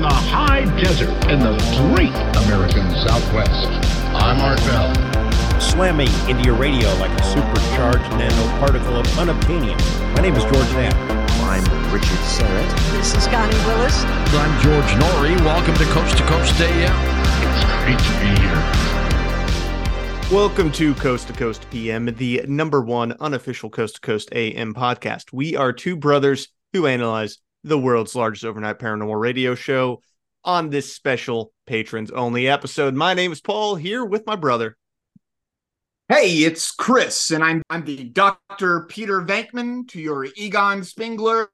from the high desert in the great American Southwest. I'm Art Bell. Slamming into your radio like a supercharged nanoparticle of unobtainium. My name is George Knapp. I'm Richard Syrett. This is Connie Willis. I'm George Noory. Welcome to Coast to Coast Day AM. It's great to be here. Welcome to Coast to Coast PM, the number one unofficial Coast to Coast AM podcast. We are two brothers who analyze the world's largest overnight paranormal radio show on this special patrons only episode. My name is Paul, here with my brother. Hey, it's Chris, and I'm I'm the Dr. Peter Venkman to your Egon Spengler,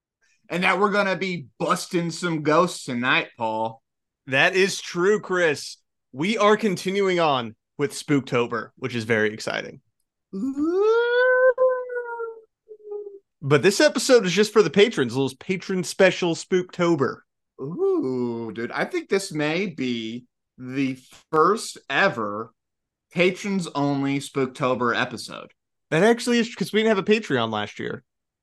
and that we're gonna be busting some ghosts tonight, Paul. That is true, Chris. We are continuing on with Spooktober, which is very exciting. But this episode is just for the patrons, a little patron special Spooktober. Ooh, dude, I think this may be the first ever patrons only Spooktober episode. That actually is because we didn't have a Patreon last year.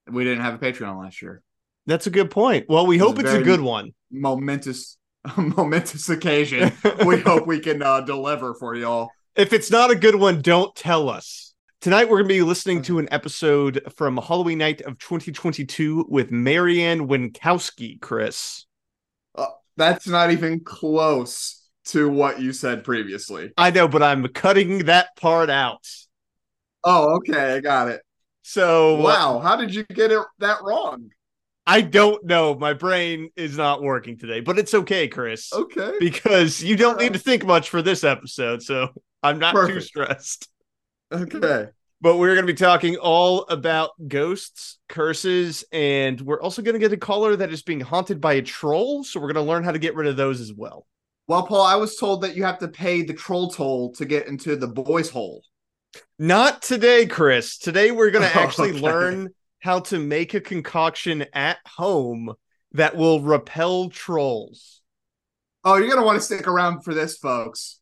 We didn't have a Patreon last year. That's a good point. Well, we hope was it's a good one. Momentous, momentous occasion. we hope we can uh, deliver for y'all. If it's not a good one, don't tell us. Tonight, we're going to be listening mm-hmm. to an episode from Halloween night of 2022 with Mary Ann Winkowski, Chris. Uh, that's not even close to what you said previously. I know, but I'm cutting that part out. Oh, okay, I got it. So, Wow, how did you get it that wrong? I don't know. My brain is not working today, but it's okay, Chris, Okay. because you don't need to think much for this episode. So, I'm not too stressed. Okay. But we're going to be talking all about ghosts, curses, and we're also going to get a caller that is being haunted by a troll. So we're going to learn how to get rid of those as well. Well, Paul, I was told that you have to pay the troll toll to get into the boys' hole. Not today, Chris. Today we're going to actually okay. learn how to make a concoction at home that will repel trolls. Oh, you're gonna want to stick around for this, folks.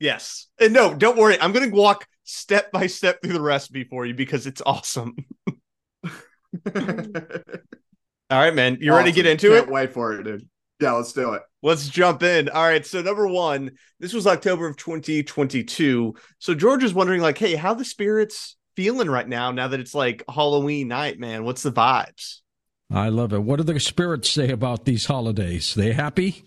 Yes. And no, don't worry. I'm going to walk step by step through the recipe for you because it's awesome. All right, man. You ready to get into Can't it? Wait for it, dude. Yeah, let's do it. Let's jump in. All right. So number one, this was October of 2022. So George is wondering, like, hey, how the spirits feeling right now? Now that it's like Halloween night, man. What's the vibes? I love it. What do the spirits say about these holidays? They happy?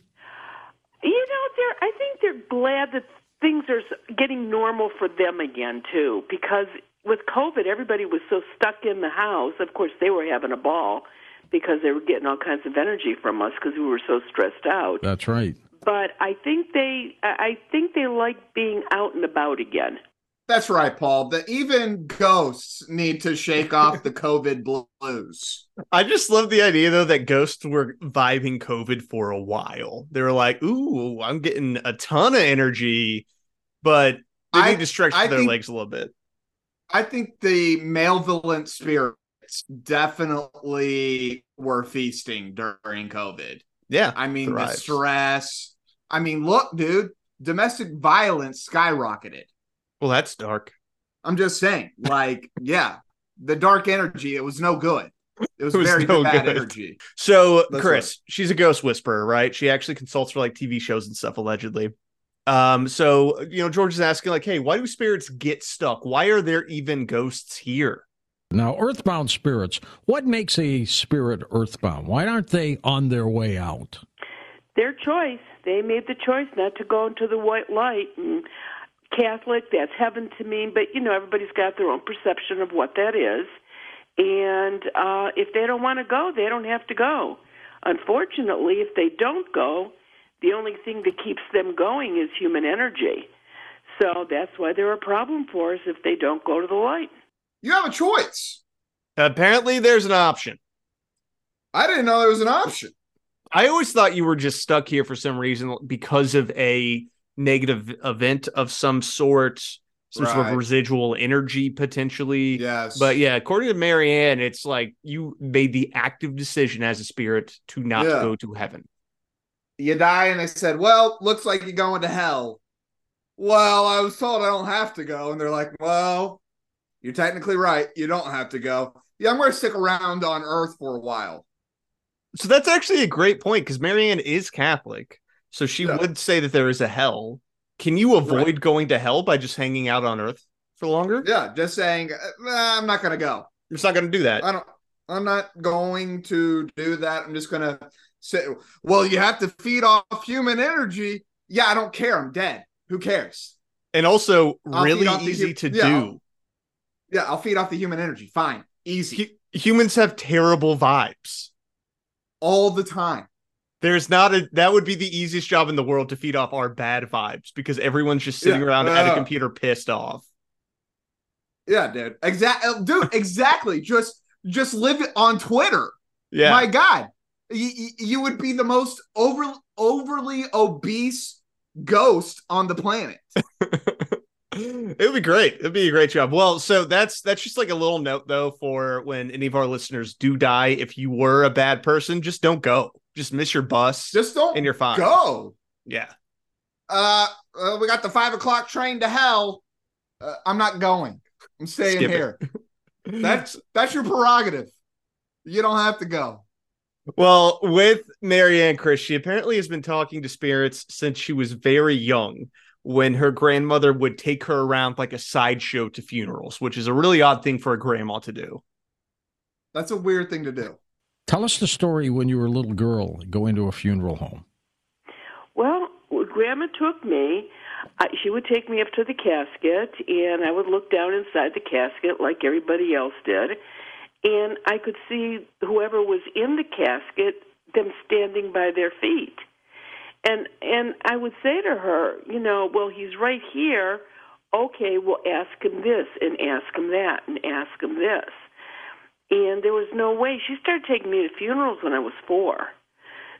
You know, they're. I think they're glad that things are s- getting normal for them again too, because with COVID, everybody was so stuck in the house. Of course, they were having a ball because they were getting all kinds of energy from us because we were so stressed out. That's right. But I think they. I think they like being out and about again. That's right, Paul. The even ghosts need to shake off the COVID blues. I just love the idea though that ghosts were vibing COVID for a while. They were like, "Ooh, I'm getting a ton of energy," but they I- need to stretch I their think- legs a little bit. I think the malevolent spirits definitely were feasting during COVID. Yeah, I mean, the stress. I mean, look, dude, domestic violence skyrocketed. Well, that's dark. I'm just saying, like, yeah, the dark energy, it was no good. It was, It was very no bad good. energy. So, That's Chris, she's a ghost whisperer, right? She actually consults for like TV shows and stuff, allegedly. Um, so you know, George is asking, like, hey, why do spirits get stuck? Why are there even ghosts here? Now, earthbound spirits, what makes a spirit earthbound? Why aren't they on their way out? Their choice. They made the choice not to go into the white light. And Catholic, that's heaven to me. But you know, everybody's got their own perception of what that is. And uh, if they don't want to go, they don't have to go. Unfortunately, if they don't go, the only thing that keeps them going is human energy. So that's why they're a problem for us if they don't go to the light. You have a choice. Apparently, there's an option. I didn't know there was an option. I always thought you were just stuck here for some reason because of a negative event of some sort, some sort of residual energy potentially. Yes. But yeah, according to Mary Ann, it's like you made the active decision as a spirit to not Yeah. go to heaven. you die, and they said, Well, looks like you're going to hell. Well, I was told I don't have to go. And they're like, Well, you're technically right. You don't have to go. Yeah, I'm going to stick around on Earth for a while. So that's actually a great point because Mary Ann is Catholic. So she Yeah. would say that there is a hell. Can you avoid going to hell by just hanging out on earth for longer? Yeah, just saying, uh, I'm not gonna go. I'm just not going to do that. I don't. I'm not going to do that. I'm just gonna say, well, you have to feed off human energy. Yeah, I don't care. I'm dead. Who cares? And also, I'll really the easy to yeah, do. Yeah, I'll feed off the human energy. Fine, easy, Hu- humans have terrible vibes. all the time. There's not a that would be the easiest job in the world to feed off our bad vibes because everyone's just sitting Yeah. around at a uh, computer pissed off. Yeah, dude. Exactly, uh, dude. Exactly. just, just live it on Twitter. Yeah. My God, you, you would be the most over overly obese ghost on the planet. it would be great. It'd be a great job. Well, so that's that's just like a little note though for when any of our listeners do die. If you were a bad person, just don't go. Just miss your bus. Just don't and you're fine. go. Yeah. Uh, uh, we got the five o'clock train to hell. Uh, I'm not going. I'm staying Skip here. That's that's your prerogative. You don't have to go. Well, with Mary Ann Chris, she apparently has been talking to spirits since she was very young when her grandmother would take her around like a sideshow to funerals, which is a really odd thing for a grandma to do. That's a weird thing to do. Tell us the story when you were a little girl going to a funeral home. Well, Grandma took me. She would take me up to the casket, and I would look down inside the casket like everybody else did, and I could see whoever was in the casket, them standing by their feet, and and I would say to her, you know, well, he's right here. Okay, well, ask him this, and ask him that, and ask him this. And there was no way. She started taking me to funerals when I was four.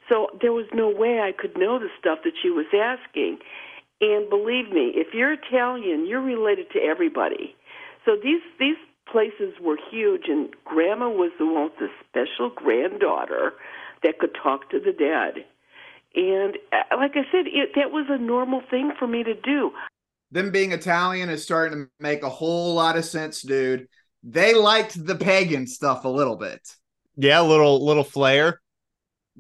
So there was no way I could know the stuff that she was asking. And believe me, if you're Italian, you're related to everybody. So these these places were huge, and Grandma was the one with the special granddaughter that could talk to the dead. And uh, like I said, it, that was a normal thing for me to do. Them being Italian is starting to make a whole lot of sense, dude. They liked the pagan stuff a little bit. Yeah, little little flair.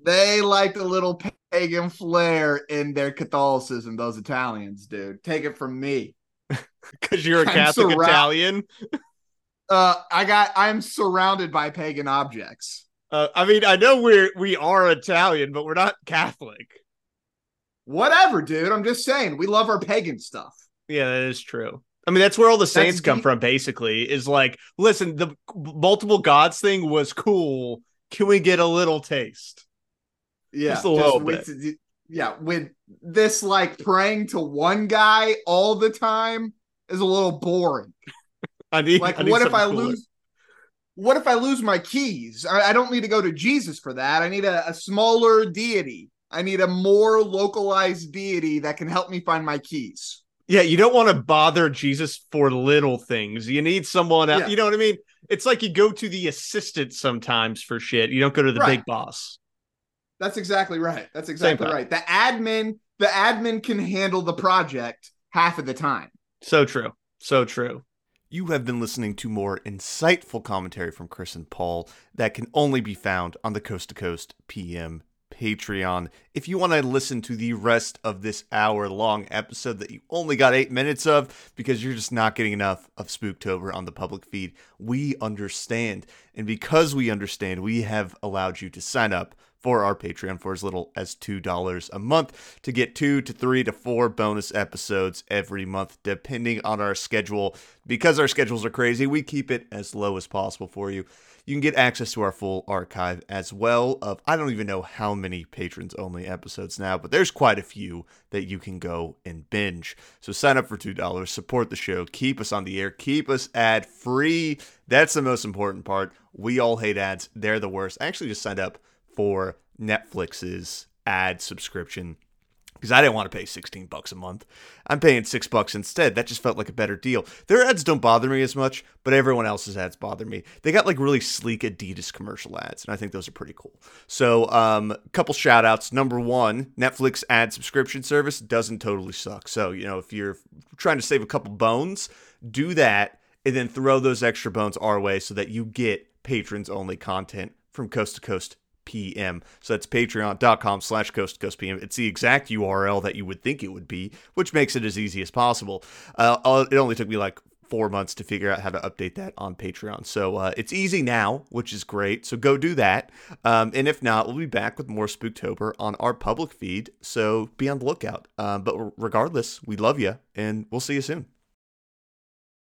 They liked a little pagan flair in their Catholicism, those Italians, dude. Take it from me. Because you're a Catholic surra- Italian. Uh, I got I'm surrounded by pagan objects. Uh, I mean, I know we're we are Italian, but we're not Catholic. Whatever, dude. I'm just saying, we love our pagan stuff. Yeah, that is true. I mean, that's where all the saints come deep. from. Basically, is like, listen, the multiple gods thing was cool. Can we get a little taste? Yeah, Just a little with, yeah, with this like praying to one guy all the time is a little boring. I need. Like, I need what if I cooler. lose? What if I lose my keys? I, I don't need to go to Jesus for that. I need a, a smaller deity. I need a more localized deity that can help me find my keys. Yeah, you don't want to bother Jesus for little things. You need someone else. Yeah. You know what I mean? It's like you go to the assistant sometimes for shit. You don't go to the Right. big boss. That's exactly right. That's exactly right. The admin, the admin can handle the project half of the time. So true. So true. You have been listening to more insightful commentary from Chris and Paul that can only be found on the Coast to Coast PM Patreon. If you want to listen to the rest of this hour long episode that you only got eight minutes of because you're just not getting enough of Spooktober on the public feed, we understand. And because we understand, we have allowed you to sign up for our Patreon for as little as $2 a month to get two to three to four bonus episodes every month, depending on our schedule. Because our schedules are crazy, we keep it as low as possible for you. You can get access to our full archive as well of I don't even know how many patrons only episodes now, but there's quite a few that you can go and binge. So sign up for $2, support the show, keep us on the air, keep us ad free. That's the most important part. We all hate ads. They're the worst. I actually just signed up for Netflix's ad subscription because I didn't want to pay 16 bucks a month. I'm paying 6 bucks instead. That just felt like a better deal. Their ads don't bother me as much, but everyone else's ads bother me. They got like really sleek Adidas commercial ads, and I think those are pretty cool. So, um, a couple shout outs. Number one, Netflix ad subscription service doesn't totally suck. So, you know, if you're trying to save a couple bones, do that and then throw those extra bones our way so that you get patrons only content from coast to coast PM. So that's patreon.com slash coast coast PM. It's the exact URL that you would think it would be, which makes it as easy as possible. Uh, it only took me like four months to figure out how to update that on Patreon. So uh, it's easy now, which is great. So go do that. Um, and if not, we'll be back with more Spooktober on our public feed. So be on the lookout. Um, but regardless, we love you and we'll see you soon.